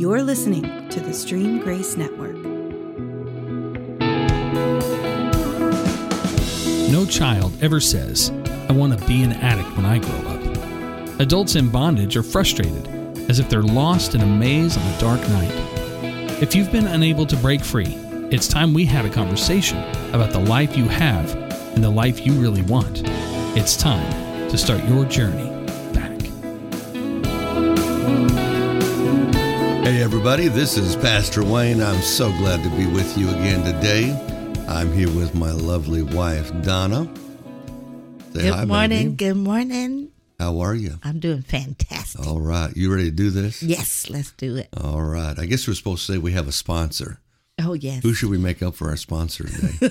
You're listening to the Stream Grace Network. No child ever says, I want to be an addict when I grow up. Adults in bondage are frustrated, as if they're lost in a maze on a dark night. If you've been unable to break free, it's time we had a conversation about the life you have and the life you really want. It's time to start your journey Hey, everybody, this is Pastor Wayne. I'm so glad to be with you again today. I'm here with my lovely wife, Donna. Say Good hi, morning. baby. Good morning. How are you? I'm doing fantastic. All right. You ready to do this? Yes, let's do it. All right. I guess we're supposed to say we have a sponsor. Oh yes. Who should we make up for our sponsor today?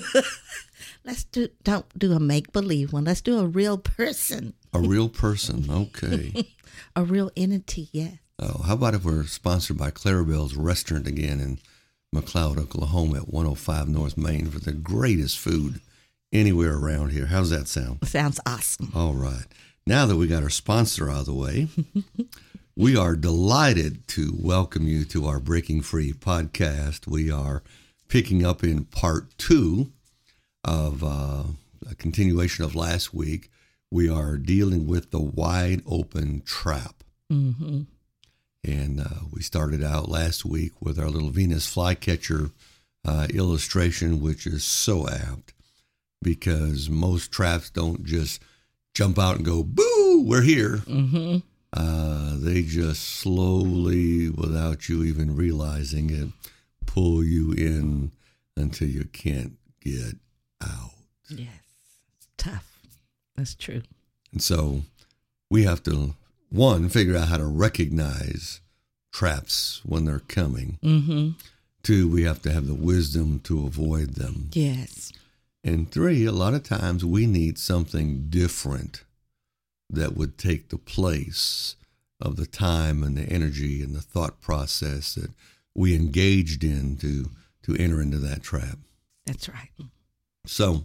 Let's do. Don't do a make believe one. Let's do a real person, a real person. Okay. a real entity. Yes. Oh, how about if we're sponsored by Clarabelle's Restaurant again in McLoud, Oklahoma at 105 North Main for the greatest food anywhere around here. How's that sound? Sounds awesome. All right. Now that we got our sponsor out of the way, we are delighted to welcome you to our Breaking Free podcast. We are picking up in part two of uh, a continuation of last week. We are dealing with the wide open trap. Mm-hmm. And uh, we started out last week with our little Venus flycatcher uh, illustration, which is so apt because most traps don't just jump out and go, boo, we're here. Mm-hmm. Uh, they just slowly, without you even realizing it, pull you in until you can't get out. Yes. It's tough. That's true. And so we have to, one, figure out how to recognize traps when they're coming. Mm-hmm. Two, we have to have the wisdom to avoid them. Yes. And three, a lot of times we need something different that would take the place of the time and the energy and the thought process that we engaged in to to enter into that trap. That's right. So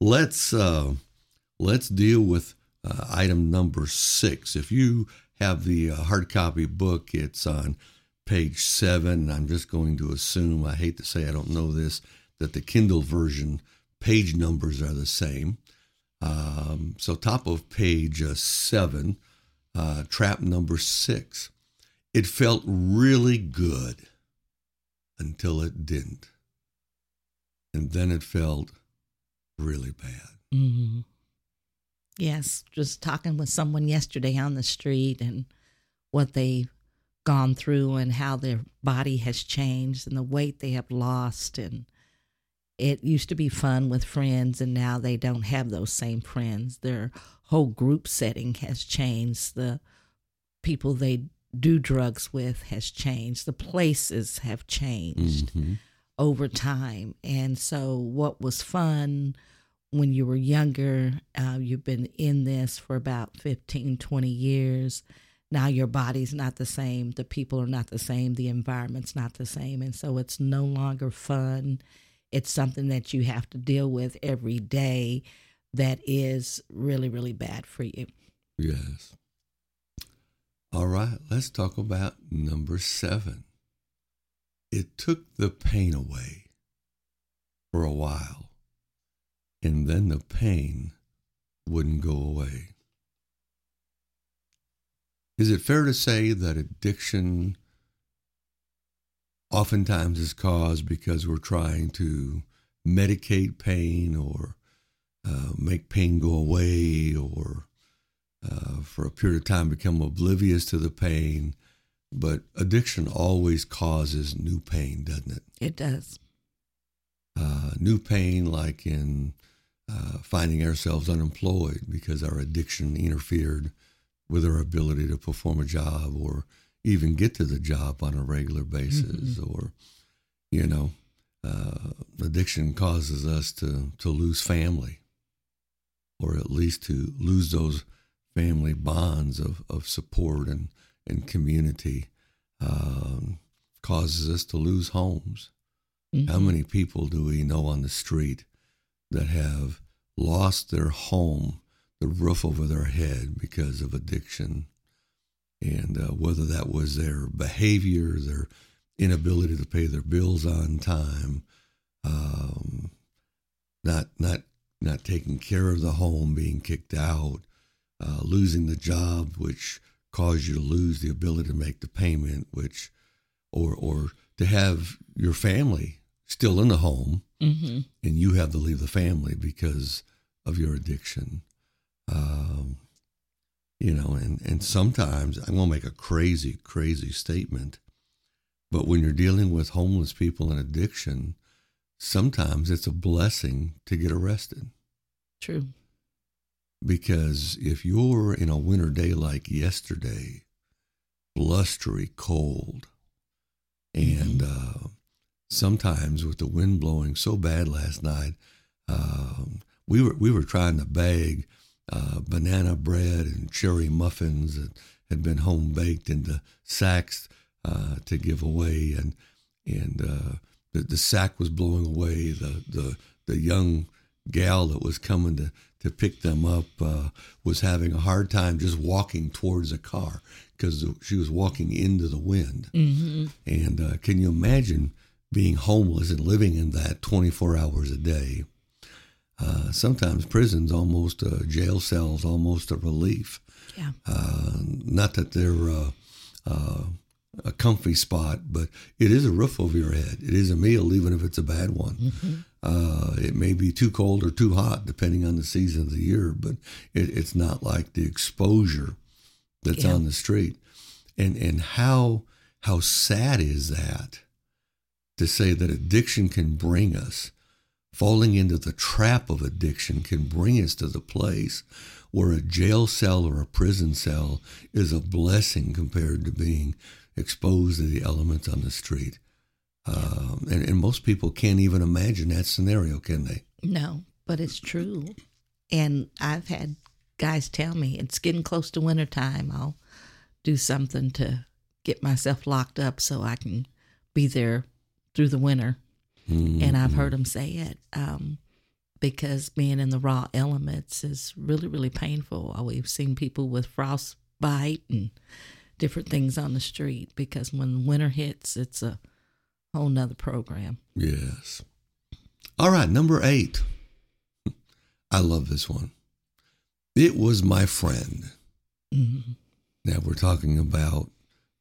let's uh, let's deal with uh, item number six. If you have the uh, hard copy book, it's on page seven. I'm just going to assume, I hate to say I don't know this, that the Kindle version page numbers are the same. Um, so, top of page uh, seven, uh, trap number six. It felt really good until it didn't. And then it felt really bad. Mm-hmm. Yes. Just talking with someone yesterday on the street and what they've gone through and how their body has changed and the weight they have lost and it used to be fun with friends and now they don't have those same friends their whole group setting has changed the people they do drugs with has changed the places have changed Mhm. over time and so what was fun when you were younger uh, you've been in this for about 15 20 years. Now your body's not the same. The people are not the same. The environment's not the same. And so it's no longer fun. It's something that you have to deal with every day that is really really bad for you. Yes. All right, let's talk about number seven. It took the pain away for a while, and then the pain wouldn't go away. Is it fair to say that addiction oftentimes is caused because we're trying to medicate pain or uh, make pain go away or uh, for a period of time become oblivious to the pain. But addiction always causes new pain, doesn't it? it does Uh, new pain, like in uh, finding ourselves unemployed because our addiction interfered with our ability to perform a job or even get to the job on a regular basis, or you know, uh, addiction causes us to to lose family, or at least to lose those family bonds of, of support and, and community um, causes us to lose homes. How Mhm. many people do we know on the street that have lost their home, the roof over their head because of addiction? and uh, whether that was their behavior, their inability to pay their bills on time, um, not not not taking care of the home, being kicked out, uh, losing the job, which caused you to lose the ability to make the payment, which or or to have your family still in the home Mm-hmm. and you have to leave the family because of your addiction. Um, you know, and, and sometimes I'm going to make a crazy, crazy statement, but when you're dealing with homeless people and addiction, sometimes it's a blessing to get arrested True. because if you're in a winter day like yesterday, blustery cold, and uh, sometimes with the wind blowing so bad last night, um, we were we were trying to bag uh, banana bread and cherry muffins that had been home baked into sacks uh, to give away, and and uh, the the sack was blowing away. The the the young gal that was coming to to pick them up uh, was having a hard time just walking towards the car because she was walking into the wind. Mm-hmm. And uh, can you imagine being homeless and living in that 24 hours a day? Uh, sometimes prisons almost uh, jail cells almost a relief. Yeah. Uh, not that they're uh, uh, a comfy spot, but it is a roof over your head. It is a meal, even if it's a bad one. Mm-hmm. Uh, it may be too cold or too hot, depending on the season of the year, but it, it's not like the exposure that's Yeah. on the street. And and how how sad is that to say that addiction can bring us falling into the trap of addiction can bring us to the place where a jail cell or a prison cell is a blessing compared to being exposed to the elements on the street. Um, and, and most people can't even imagine that scenario, can they? No, but it's true. And I've had guys tell me it's getting close to wintertime. I'll do something to get myself locked up so I can be there through the winter. And I've heard them say it um, because being in the raw elements is really, really painful. We've seen people with frostbite and different things on the street because when winter hits, it's a whole nother program. Yes. All right, number eight. I love this one. It was my friend. Mm-hmm. Now we're talking about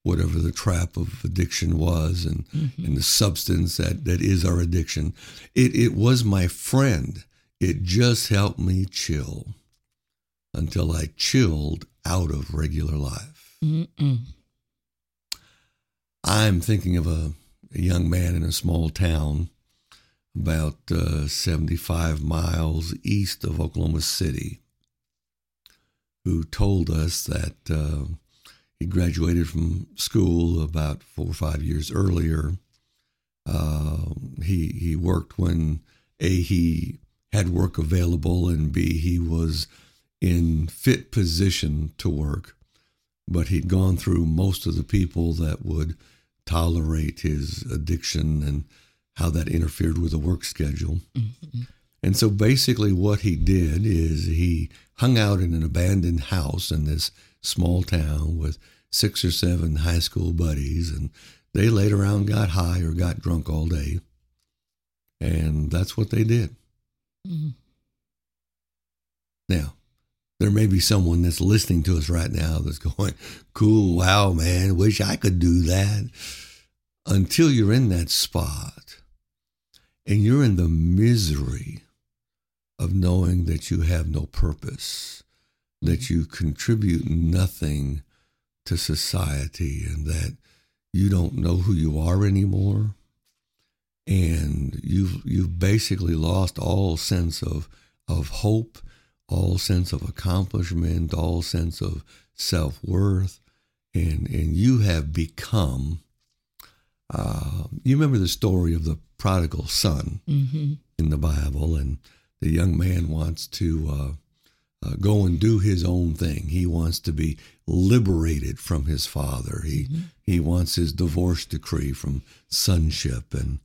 whatever the trap of addiction was and, and the substance that, that is our addiction. It, it was my friend. It just helped me chill until I chilled out of regular life. Mm-mm. I'm thinking of a, a young man in a small town about uh, 75 miles east of Oklahoma City who told us that uh, he graduated from school about four or five years earlier. Uh, he he worked when a he had work available and b he was in fit position to work, but he'd gone through most of the people that would tolerate his addiction and how that interfered with the work schedule. And so basically, what he did is he hung out in an abandoned house in this small town with six or seven high school buddies, and they laid around, got high, or got drunk all day. And that's what they did. Mhm. Now, there may be someone that's listening to us right now that's going, cool, wow, man, wish I could do that. Until you're in that spot and you're in the misery of knowing that you have no purpose, that you contribute nothing to society, and that you don't know who you are anymore, and you've you've basically lost all sense of of hope, all sense of accomplishment, all sense of self worth, and and you have become. Uh, you remember the story of the prodigal son Mm-hmm. in the Bible, and the young man wants to uh, uh, go and do his own thing. He wants to be liberated from his father. He he wants his divorce decree from sonship, and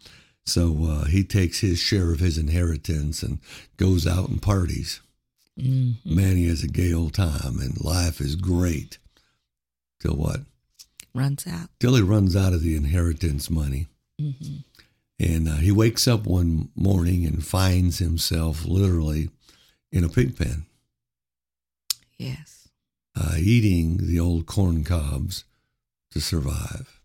so uh, he takes his share of his inheritance and goes out and parties. Mm-hmm. Man, he has a gay old time, and life is great. till what? Runs out. Till he runs out of the inheritance money. hmm And uh, he wakes up one morning and finds himself literally in a pig pen, Yes. uh, eating the old corn cobs to survive.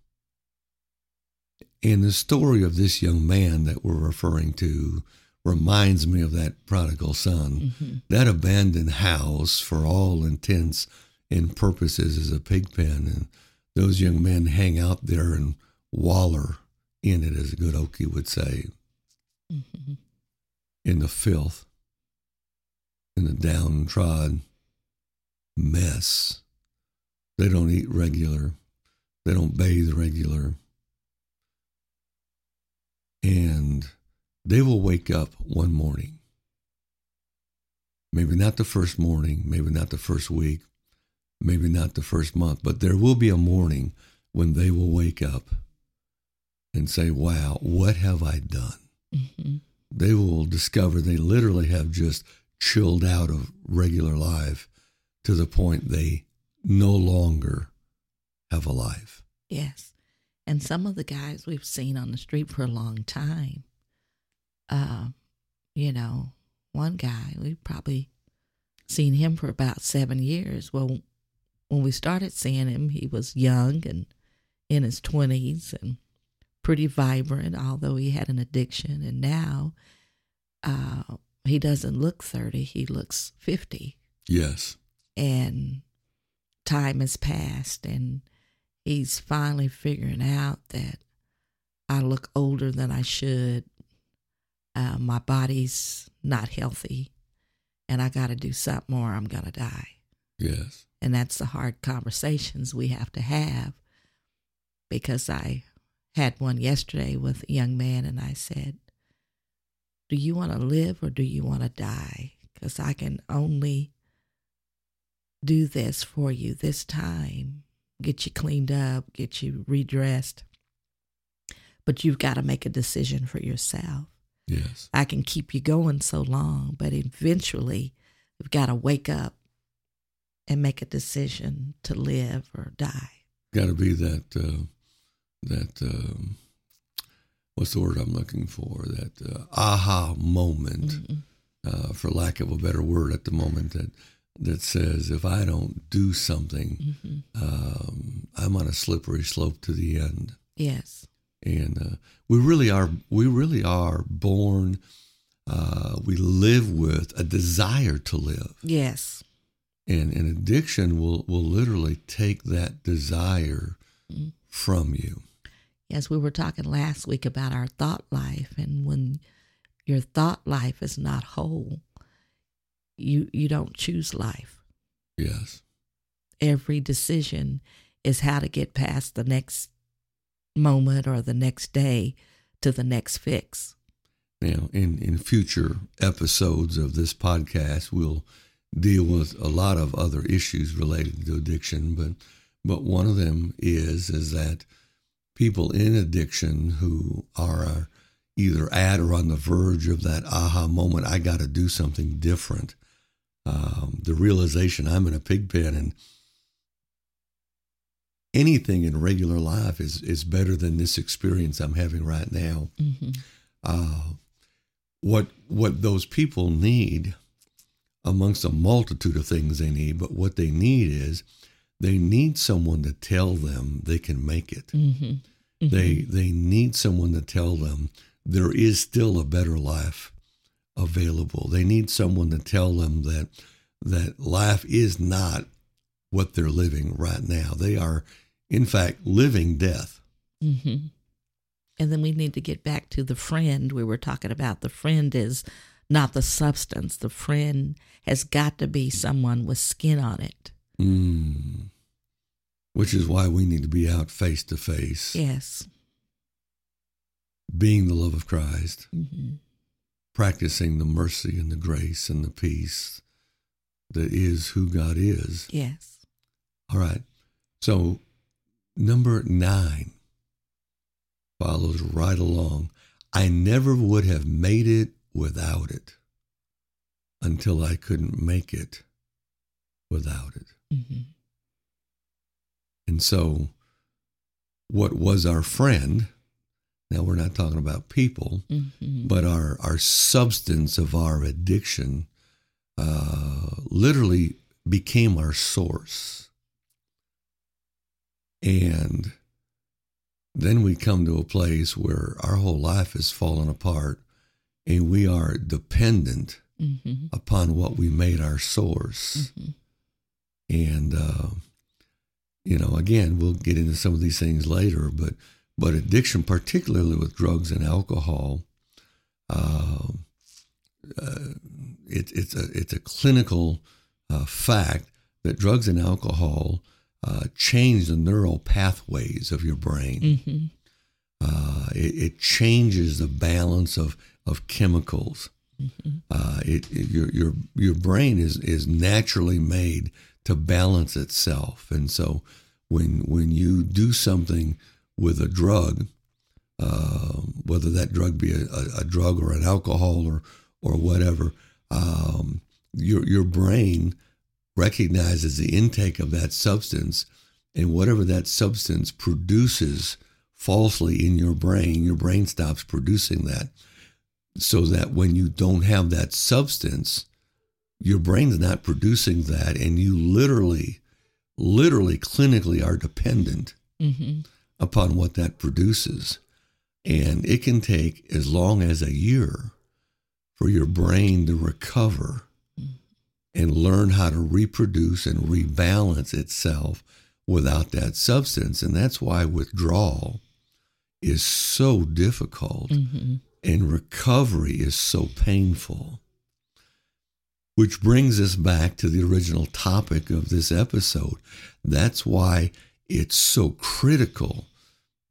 And the story of this young man that we're referring to reminds me of that prodigal son. hmm That abandoned house, for all intents and purposes, is a pig pen. And those young men hang out there and waller in it, as a good Okie would say. hmm in the filth, in the downtrodden mess. They don't eat regular. They don't bathe regular. And they will wake up one morning. Maybe not the first morning, maybe not the first week, maybe not the first month, but there will be a morning when they will wake up and say, Wow, what have I done? hmm they will discover they literally have just chilled out of regular life to the point they no longer have a life. Yes. And some of the guys we've seen on the street for a long time, uh, you know, one guy, we've probably seen him for about seven years. Well, when we started seeing him, he was young and in his 20s and pretty vibrant, although he had an addiction. And now uh, he doesn't look 30, he looks 50 Yes. And time has passed and he's finally figuring out that I look older than I should. Uh, my body's not healthy and I got to do something or I'm going to die. Yes. And that's the hard conversations we have to have because I had one yesterday with a young man and I said, Do you want to live or do you want to die? Because I can only do this for you this time, get you cleaned up, get you redressed. But you've got to make a decision for yourself. Yes. I can keep you going so long, but eventually you've got to wake up and make a decision to live or die. Got to be that, uh, that, um, what's the word I'm looking for? That uh, aha moment, Mhm. uh, for lack of a better word at the moment, that, that says, if I don't do something, Mhm. um, I'm on a slippery slope to the end. Yes. and uh, we really are we really are born uh, we live with a desire to live Yes. and an addiction will will literally take that desire Mhm. from you Yes, we were talking last week about our thought life and when your thought life is not whole, you you don't choose life. yes Every decision is how to get past the next moment or the next day to the next fix. now in in future episodes of this podcast we'll deal with a lot of other issues related to addiction but but one of them is is that people in addiction who are uh, either at or on the verge of that aha moment i got to do something different um, the realization i'm in a pig pen and anything in regular life is is better than this experience i'm having right now Mm-hmm. uh, what what those people need amongst a multitude of things they need but what they need is they need someone to tell them they can make it Mm-hmm. they they need someone to tell them there is still a better life available they need someone to tell them that that life is not what they're living right now they are in fact living death Mm-hmm. And then we need to get back to the friend we were talking about. The friend is not the substance. The friend has got to be someone with skin on it. Mm. Which is why we need to be out face to face, Yes. being the love of Christ, Mm-hmm. Practicing the mercy and the grace and the peace that is who God is. Yes. All right. So, number nine follows right along. I never would have made it without it until I couldn't make it without it. Mm-hmm. And so, what was our friend? Now we're not talking about people, Mm-hmm. but our our substance of our addiction uh, literally became our source. And then we come to a place where our whole life has fallen apart and we are dependent Mm-hmm. upon what we made our source. Mm-hmm. And, uh, you know, again, we'll get into some of these things later, but, but addiction, particularly with drugs and alcohol, uh, uh, it, it's a it's a clinical uh, fact that drugs and alcohol uh, change the neural pathways of your brain. Mm-hmm. Uh, it, it changes the balance of of chemicals. Uh, it, it- your your your brain is is naturally made to balance itself, and so when when you do something with a drug, uh, whether that drug be a, a, a drug or an alcohol or or whatever, um, your your brain recognizes the intake of that substance, and whatever that substance produces falsely in your brain, your brain stops producing that, so that when you don't have that substance, your brain's not producing that, and you literally, literally, clinically are dependent Mm-hmm. Upon what that produces. And it can take as long as a year for your brain to recover and learn how to reproduce and rebalance itself without that substance. And that's why withdrawal is so difficult Mm-hmm. and recovery is so painful. Which brings us back to the original topic of this episode. That's why it's so critical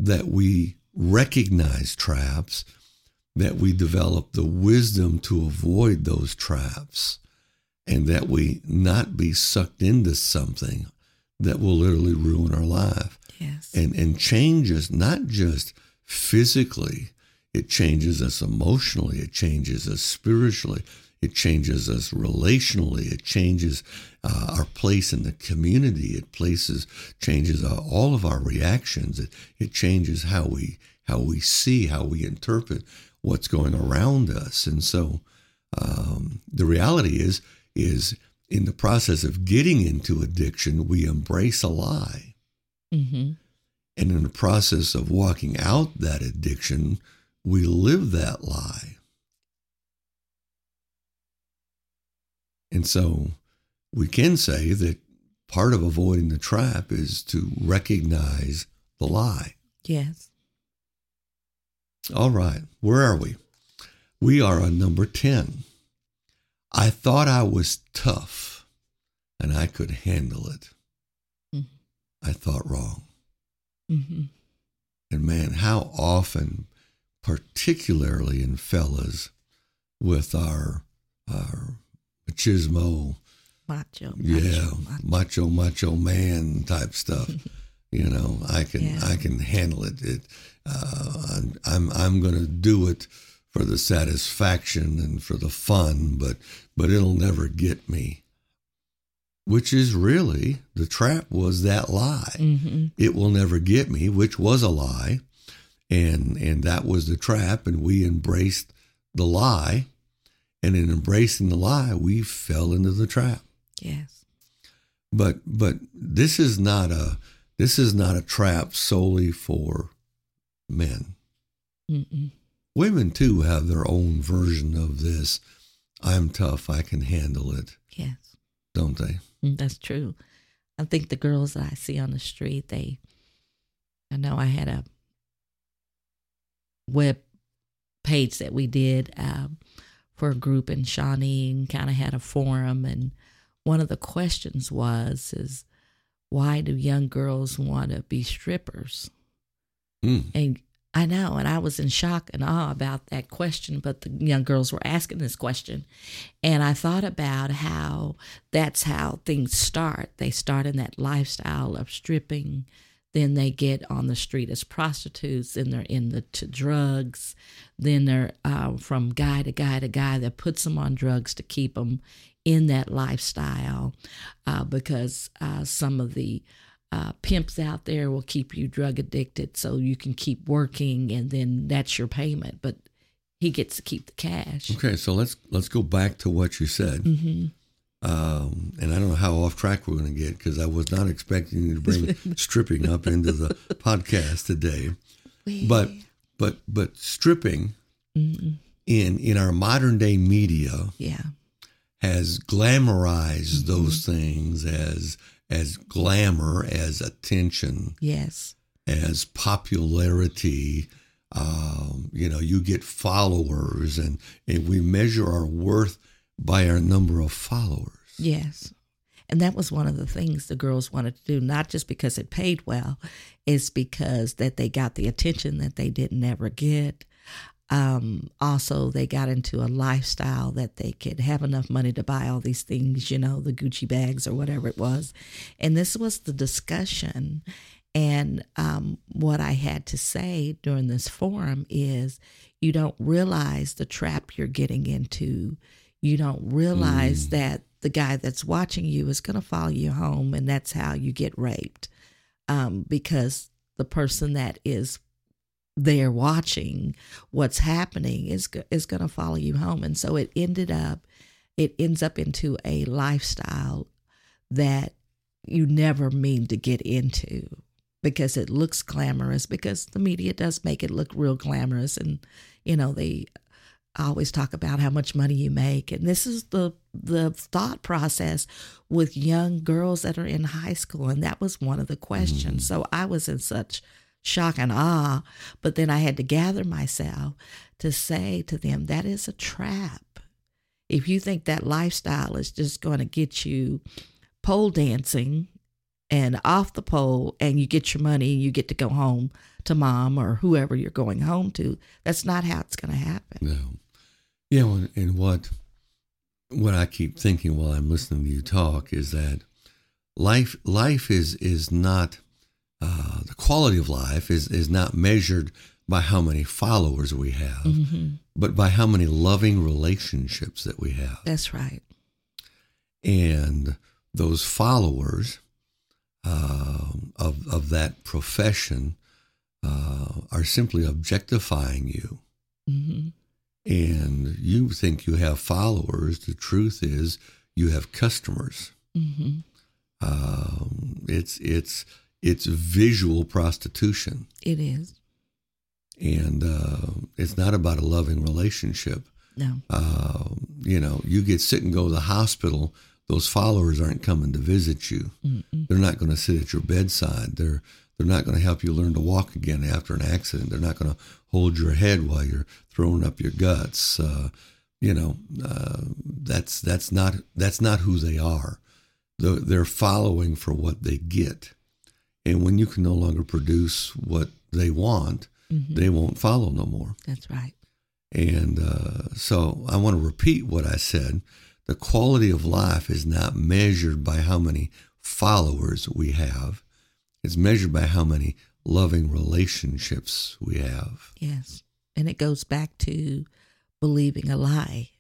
that we recognize traps, that we develop the wisdom to avoid those traps, and that we not be sucked into something that will literally ruin our life Yes. and and changes not just physically it changes us emotionally it changes us spiritually it changes us relationally. It changes uh, our place in the community. It places changes uh, all of our reactions. It, it changes how we how we see how we interpret what's going around us. And so um, the reality is is in the process of getting into addiction we embrace a lie. Mm-hmm. and in the process of walking out that addiction, we live that lie. And so we can say that part of avoiding the trap is to recognize the lie. Yes. All right, where are we? We are on number 10. I thought I was tough and I could handle it. Mhm. I thought wrong. Mm-hmm. And man, how often, particularly in fellas, with our our machismo, Macho. yeah, Macho. macho. macho man type stuff. you know, I can Yeah. I can handle it. It uh, I'm I'm, I'm going to do it for the satisfaction and for the fun, but but it'll never get me. Which is really the trap was that lie Mm-hmm. it will never get me, which was a lie. And and that was the trap, and we embraced the lie. And in embracing the lie, we fell into the trap. Yes. But but this is not a this is not a trap solely for men. Mm-mm. Women too have their own version of this. I'm tough, I can handle it, Yes. don't they? Mm, That's true. I think the girls that I see on the street, they, I know I had a web page that we did um, for a group in Shawnee and kind of had a forum. And one of the questions was, is why do young girls want to be strippers? Mm. And I know, and I was in shock and awe about that question, but the young girls were asking this question. And I thought about how that's how things start. They start in that lifestyle of stripping, then they get on the street as prostitutes, then they're in the to drugs, then they're uh, from guy to guy to guy that puts them on drugs to keep them in that lifestyle uh, because uh, some of the uh, pimps out there will keep you drug addicted so you can keep working and then that's your payment. But he gets to keep the cash. Okay, so let's let's go back to what you said. Mm-hmm. Um, and I don't know how off track we're going to get because I was not expecting you to bring stripping up into the podcast today. But but but stripping Mhm. in in our modern day media yeah, has glamorized those things as as glamour, as attention, yes, as popularity. Um, you know, you get followers, and, and we measure our worth by our number of followers. yes. And that was one of the things the girls wanted to do, not just because it paid well, it's because that they got the attention that they didn't ever get. Um, also, they got into a lifestyle that they could have enough money to buy all these things, you know, the Gucci bags or whatever it was. And this was the discussion. And um, what I had to say during this forum is you don't realize the trap you're getting into. You don't realize that the guy that's watching you is going to follow you home, and that's how you get raped. Um, because the person that is there watching what's happening is is going to follow you home, and so it ended up, it ends up into a lifestyle that you never mean to get into because it looks glamorous because the media does make it look real glamorous and you know they always talk about how much money you make. And this is the the thought process with young girls that are in high school. And that was one of the questions. Mm-hmm. So i was in such shock and awe but then i had to gather myself to say to them that is a trap. If you think that lifestyle is just going to get you pole dancing and off the pole and you get your money and you get to go home to mom or whoever you're going home to that's not how it's going to happen. No. Yeah, well, and what what I keep thinking while I'm listening to you talk is that life life is is not uh, the quality of life is is not measured by how many followers we have, Mhm. but by how many loving relationships that we have. that's right and those followers um of of that profession uh, are simply objectifying you, hmm and you think you have followers. The truth is, you have customers. hmm Um, it's it's it's visual prostitution, it is and uh, it's not about a loving relationship. no Uh, you know, you get sick and go to the hospital. Those followers aren't coming to visit you. Mm-mm. They're not going to sit at your bedside. They're they're not going to help you learn to walk again after an accident. They're not going to hold your head while you're throwing up your guts. Uh, you know, uh, that's that's not that's not who they are. They're, they're following for what they get, and when you can no longer produce what they want, Mhm. they won't follow no more. that's right And uh, so I want to repeat what I said. The quality of life is not measured by how many followers we have, it's measured by how many loving relationships we have. yes and it goes back to believing a lie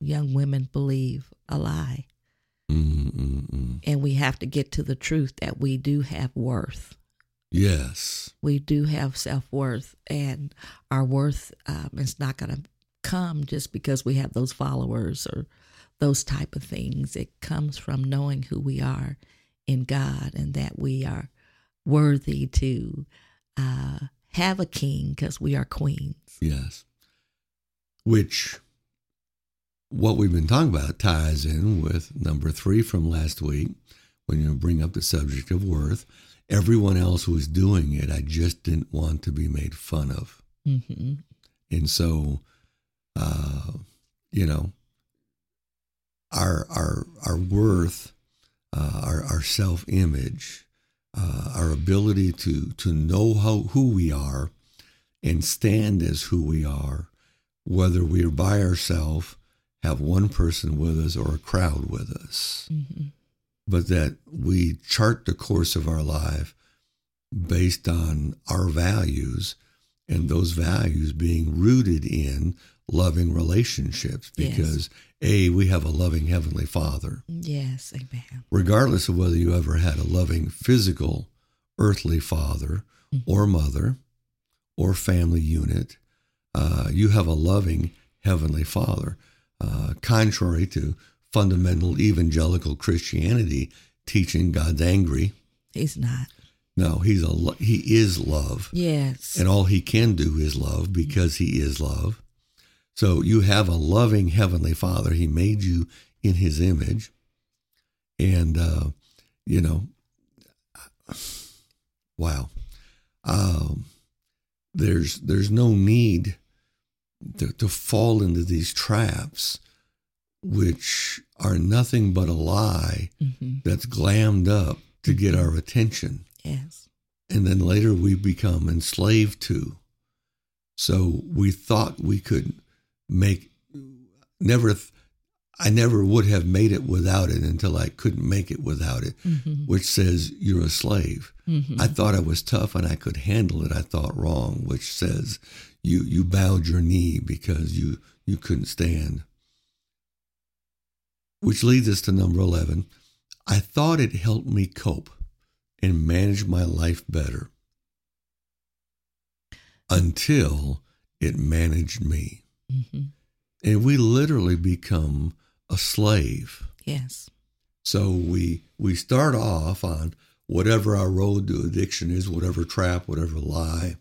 young women believe a lie Mm-mm-mm. and we have to get to the truth that we do have worth Yes. we do have self worth, and our worth um, is not going to come just because we have those followers or those type of things. It comes from knowing who we are in God and that we are worthy to uh, have a king because we are queens. Yes. Which, what we've been talking about ties in with number three from last week when you bring up the subject of worth. Everyone else was doing it. I just didn't want to be made fun of. hmm And so, uh, you know, our, our, our worth, uh, our, our self image, uh, our ability to, to know how, who we are and stand as who we are, whether we are by ourselves, have one person with us or a crowd with us, hmm but that we chart the course of our life based on our values and those values being rooted in loving relationships Yes. because a we have a loving heavenly Father. Yes, amen. regardless of whether you ever had a loving physical earthly father or mother or family unit, uh, you have a loving heavenly father. Uh, contrary to fundamental evangelical Christianity teaching God's angry, He's not. no, he's a he is love, Yes. and all he can do is love because he is love. So you have a loving heavenly Father. He made you in His image, and uh, you know, wow, um, there's there's no need to, to fall into these traps, which are nothing but a lie hmm that's glammed up to get our attention Yes. and then later we become enslaved to. So we thought we could make never. I never would have made it without it until I couldn't make it without it, hmm which says you're a slave. hmm I thought I was tough and I could handle it. I thought wrong, which says you you bowed your knee because you you couldn't stand. Which leads us to number eleven. I thought it helped me cope and manage my life better until it managed me. Hmm And we literally become a slave. Yes. So we we start off on whatever our road to addiction is, whatever trap, whatever lie,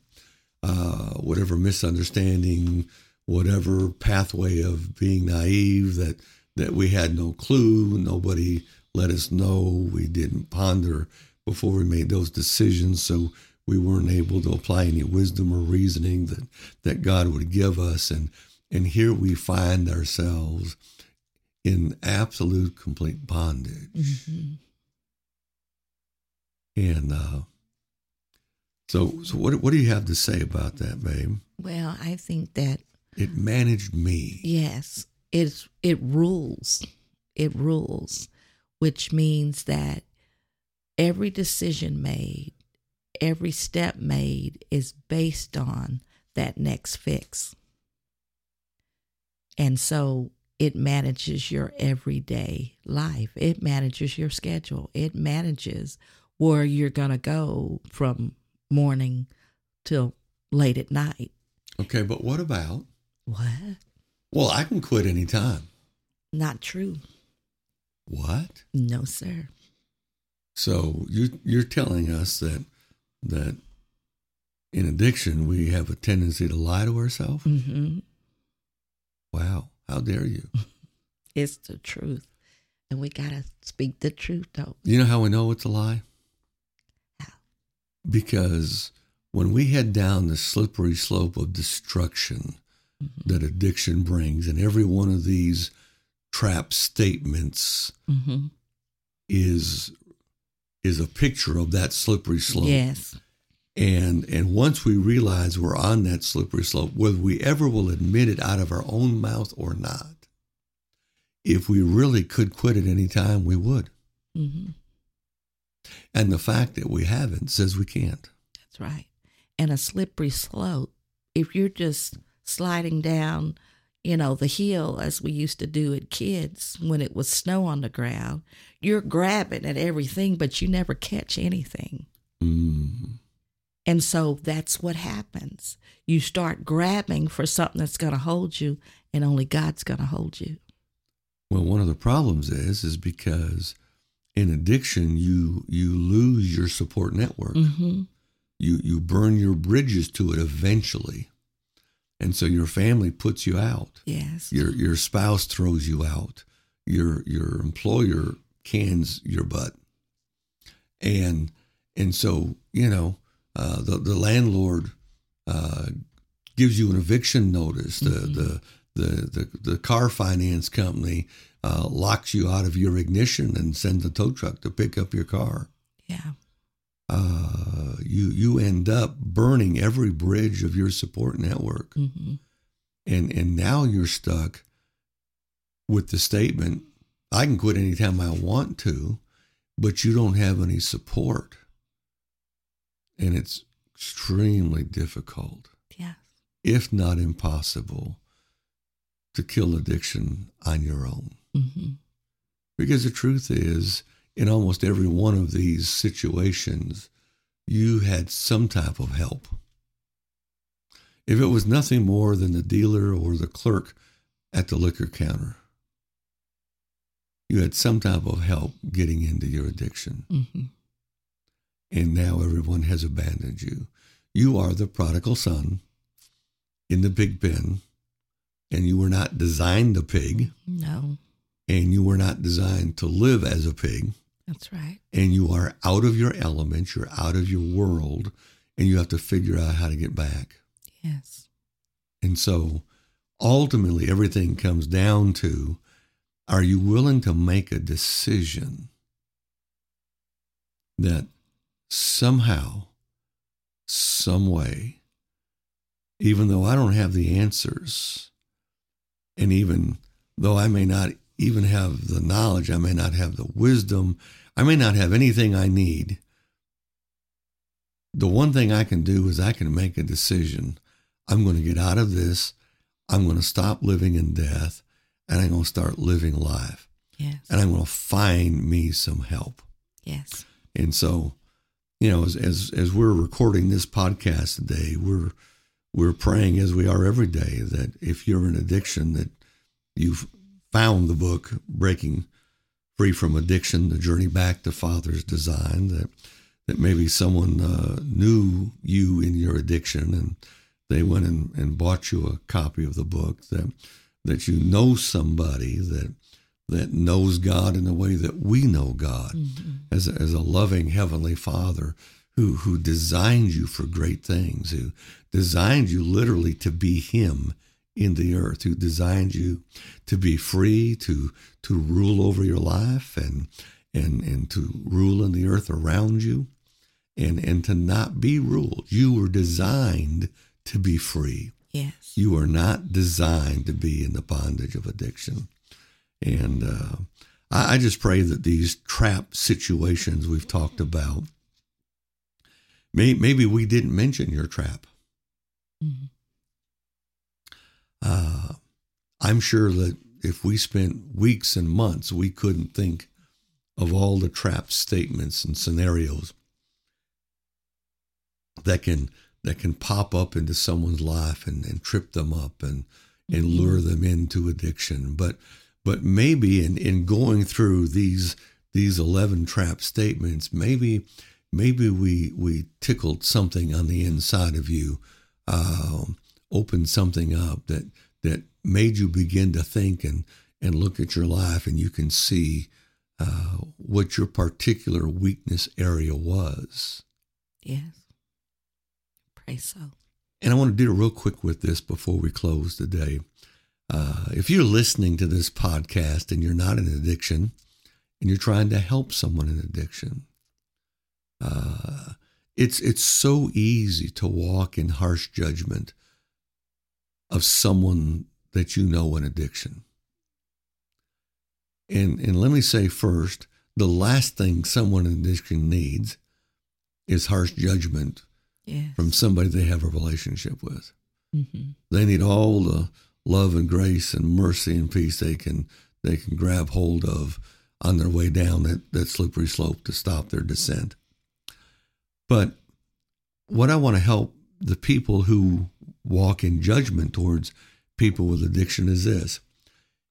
uh, whatever misunderstanding, whatever pathway of being naive that that we had no clue, nobody let us know, we didn't ponder before we made those decisions, so we weren't able to apply any wisdom or reasoning that that God would give us, and and here we find ourselves in absolute complete bondage. hmm And uh, so, so what what do you have to say about that, babe? Well, I think that It managed me. yes, it's it rules. It rules, which means that every decision made, every step made is based on that next fix. And so it manages your everyday life. It manages your schedule. It manages where you're going to go from morning till late at night. Okay, but what about? What? Well, I can quit anytime. Not true. What? No, sir. So you you're telling us that that in addiction we have a tendency to lie to ourselves? hmm Wow, how dare you? It's the truth. And we got to speak the truth, though. You know how we know it's a lie? How? Because when we head down the slippery slope of destruction that addiction brings, and every one of these trap statements hmm is is a picture of that slippery slope. Yes. And and once we realize we're on that slippery slope, whether we ever will admit it out of our own mouth or not, if we really could quit at any time, we would. hmm And the fact that we haven't says we can't. That's right. And a slippery slope, if you're just sliding down, you know, the hill as we used to do at kids when it was snow on the ground, you're grabbing at everything, but you never catch anything. Mm. And so that's what happens. You start grabbing for something that's going to hold you, and only God's going to hold you. Well, one of the problems is is because in addiction you you lose your support network. Mm-hmm. You you burn your bridges to it eventually. And so your family puts you out. Yes. Your your spouse throws you out. Your your employer cans your butt. And and so, you know, uh, the the landlord uh, gives you an eviction notice. The Mhm. the the the the car finance company uh, locks you out of your ignition and sends a tow truck to pick up your car. yeah. Uh, you you end up burning every bridge of your support network, Mm-hmm. and and now you're stuck with the statement, "I can quit anytime I want to," but you don't have any support, and it's extremely difficult, Yeah. if not impossible, to kill addiction on your own. Mm-hmm. Because the truth is, in almost every one of these situations, you had some type of help. If it was nothing more than the dealer or the clerk at the liquor counter, you had some type of help getting into your addiction. Mm-hmm. And now everyone has abandoned you. You are the prodigal son in the pig pen, and you were not designed a pig, No, and you were not designed to live as a pig. that's right. and you are out of your element, you're out of your world, and you have to figure out how to get back. Yes. And so ultimately, everything comes down to are you willing to make a decision that somehow, some way, even though I don't have the answers, and even though I may not even have the knowledge, I may not have the wisdom, I may not have anything I need. The one thing I can do is I can make a decision. I'm going to get out of this. I'm going to stop living in death and I'm going to start living life. Yes. And I'm going to find me some help. yes. And so, you know, as, as as we're recording this podcast today, we're we're praying as we are every day that if you're in addiction, that you've found the book Breaking Free from Addiction: The Journey Back to Father's Design. That that maybe someone uh, knew you in your addiction and they went and, and bought you a copy of the book. That that you know somebody that that knows God in the way that we know God Mm-hmm. as a, as a loving heavenly Father who who designed you for great things, who designed you literally to be Him in the earth, who designed you to be free, to to rule over your life and and and to rule in the earth around you, and and to not be ruled. You were designed to be free. Yes. You are not designed to be in the bondage of addiction. And uh, I, I just pray that these trap situations we've talked about, may, maybe we didn't mention your trap. Mhm. Uh, I'm sure that if we spent weeks and months, we couldn't think of all the trap statements and scenarios that can that can pop up into someone's life and, and trip them up and and lure them into addiction. But but maybe in, in going through these these eleven trap statements, maybe maybe we we tickled something on the inside of you, um, opened something up that that made you begin to think and and look at your life, and you can see uh, what your particular weakness area was. Yes. Pray so. And I want to do it real quick with this before we close today. Uh, if you're listening to this podcast and you're not in addiction and you're trying to help someone in addiction, uh, it's it's so easy to walk in harsh judgment of someone that you know in addiction. And and let me say first, the last thing someone in addiction needs is harsh judgment Yes. from somebody they have a relationship with. mm-hmm. They need all the love and grace and mercy and peace they can they can grab hold of on their way down that, that slippery slope to stop their descent. But what I want to help the people who walk in judgment towards people with addiction is this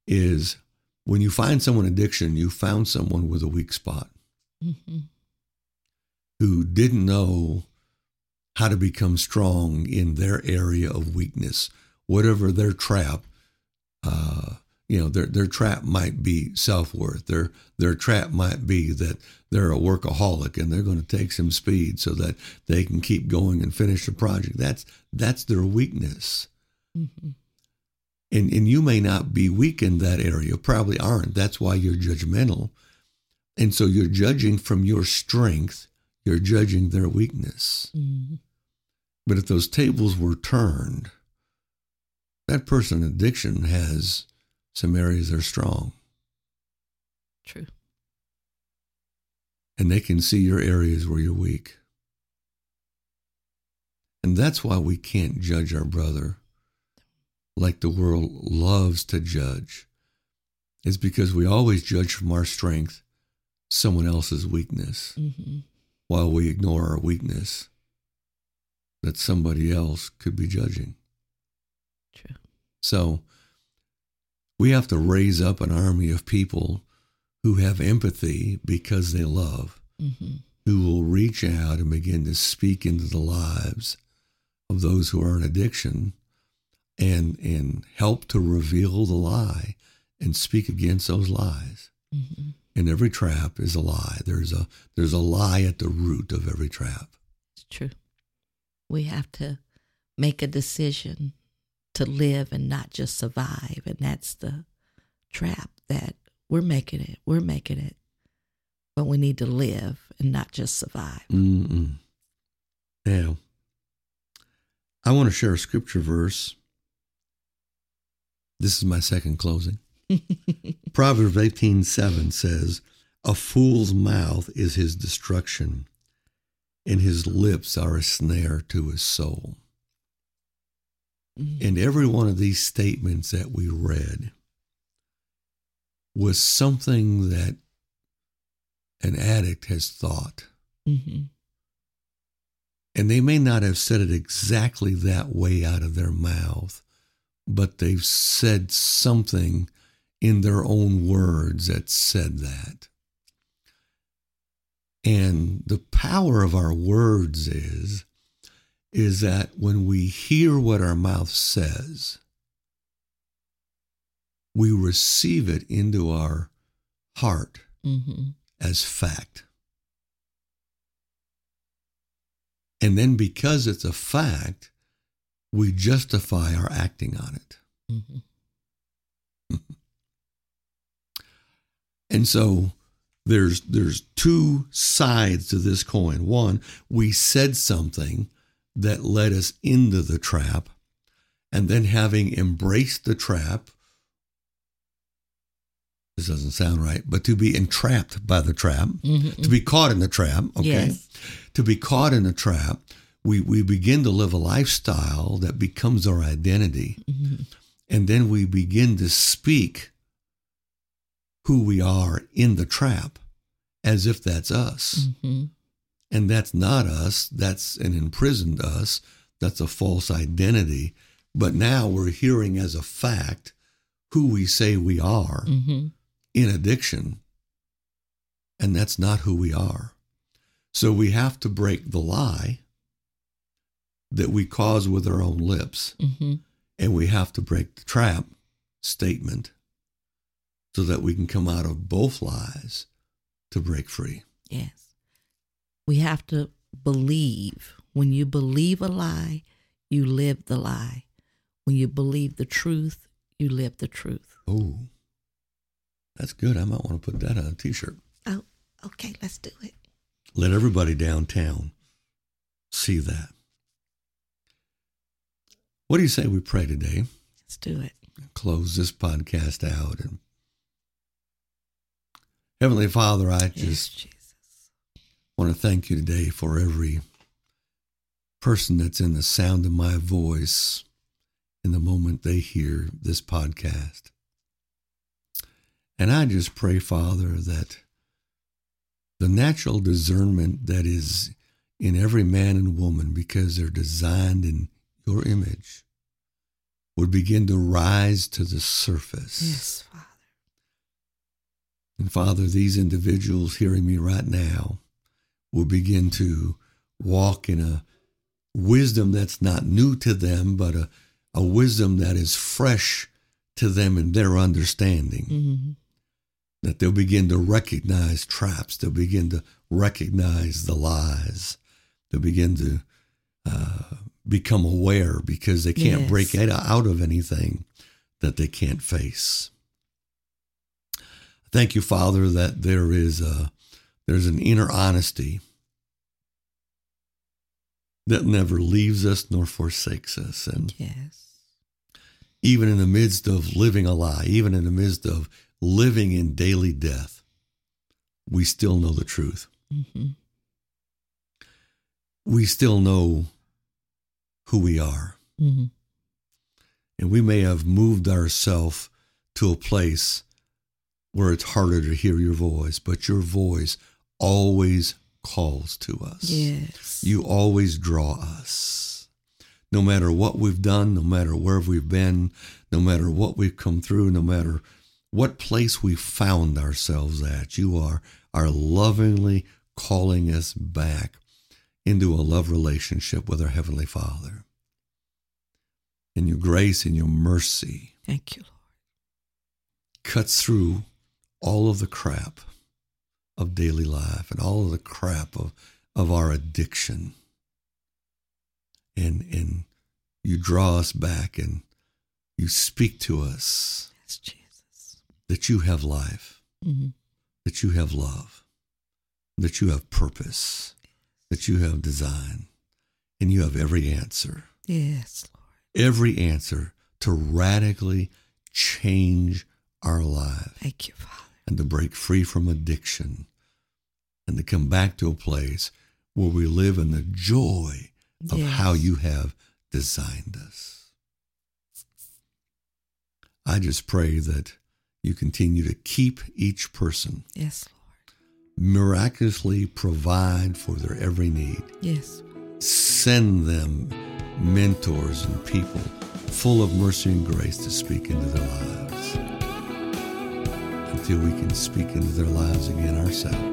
is when you find someone addiction, you found someone with a weak spot Mm-hmm. who didn't know how to become strong in their area of weakness, whatever their trap. Uh, you know, their their trap might be self worth. Their their trap might be that they're a workaholic and they're going to take some speed so that they can keep going and finish the project. That's that's their weakness. Mm-hmm. And and you may not be weak in that area. Probably aren't. That's why you're judgmental. And so you're judging from your strength. You're judging their weakness. Mm-hmm. But if those tables were turned, that person addiction has some areas that are strong True. and they can see your areas where you're weak. And that's why we can't judge our brother like the world loves to judge It's because we always judge from our strength someone else's weakness hmm while we ignore our weakness that somebody else could be judging. True. So we have to raise up an army of people who have empathy because they love, hmm who will reach out and begin to speak into the lives of those who are in addiction and and help to reveal the lie and speak against those lies. hmm And every trap is a lie. There's a there's a lie at the root of every trap. It's true. We have to make a decision to live and not just survive. And that's the trap that we're making it. We're making it. But we need to live and not just survive. Mm-mm. Now, I want to share a scripture verse. This is my second closing. Proverbs 18:7 says, "A fool's mouth is his destruction, and his lips are a snare to his soul." Mhm. And every one of these statements that we read was something that an addict has thought. Mhm. And they may not have said it exactly that way out of their mouth, but they've said something in their own words that said that. And the power of our words is is that when we hear what our mouth says, we receive it into our heart Mhm. as fact. And then because it's a fact, we justify our acting on it. Mhm. And so there's there's two sides to this coin. One, we said something that led us into the trap, and then having embraced the trap, this doesn't sound right, but to be entrapped by the trap, Mhm. to be caught in the trap, okay? Yes. To be caught in the trap, we, we begin to live a lifestyle that becomes our identity. Mhm. And then we begin to speak who we are in the trap as if that's us. Mhm. And that's not us, that's an imprisoned us, that's a false identity. But now we're hearing as a fact who we say we are Mhm. in addiction. And that's not who we are. So we have to break the lie that we cause with our own lips. Mhm. And we have to break the trap statement so that we can come out of both lies to break free. Yes. We have to believe. When you believe a lie, you live the lie. When you believe the truth, you live the truth. Oh, that's good. I might want to put that on a t shirt. Oh, okay, let's do it. Let everybody downtown see that. What do you say we pray today? Let's do it. Close this podcast out. And Heavenly Father, I Yes, just Jesus. Want to thank you today for every person that's in the sound of my voice in the moment they hear this podcast. And I just pray, Father, that the natural discernment that is in every man and woman because they're designed in your image would begin to rise to the surface. Yes, Father. And Father, these individuals hearing me right now will begin to walk in a wisdom that's not new to them, but a, a wisdom that is fresh to them in their understanding. Mhm. That they'll begin to recognize traps, they'll begin to recognize the lies, they'll begin to uh, become aware because they can't Yes. break it out of anything that they can't face. Thank you, Father, that there is a there's an inner honesty that never leaves us nor forsakes us. And Yes. even in the midst of living a lie, even in the midst of living in daily death, we still know the truth. Mhm. We still know who we are. Mhm. And we may have moved ourselves to a place where it's harder to hear your voice, but your voice always calls to us. Yes. You always draw us. No matter what we've done, no matter where we've been, no matter what we've come through, no matter what place we found ourselves at, you are are lovingly calling us back into a love relationship with our Heavenly Father. And your grace and your mercy Thank you, Lord. cuts through all of the crap of daily life and all of the crap of, of our addiction. And and you draw us back and you speak to us Yes, Jesus. that you have life, hmm that you have love, that you have purpose, that you have design, and you have every answer. Yes, Lord. Every answer to radically change our lives. Thank you, Father. and to break free from addiction and to come back to a place where we live in the joy of Yes. how you have designed us. I just pray that you continue to keep each person, Yes, Lord. miraculously provide for their every need, Yes. send them mentors and people full of mercy and grace to speak into their lives until we can speak into their lives again ourselves.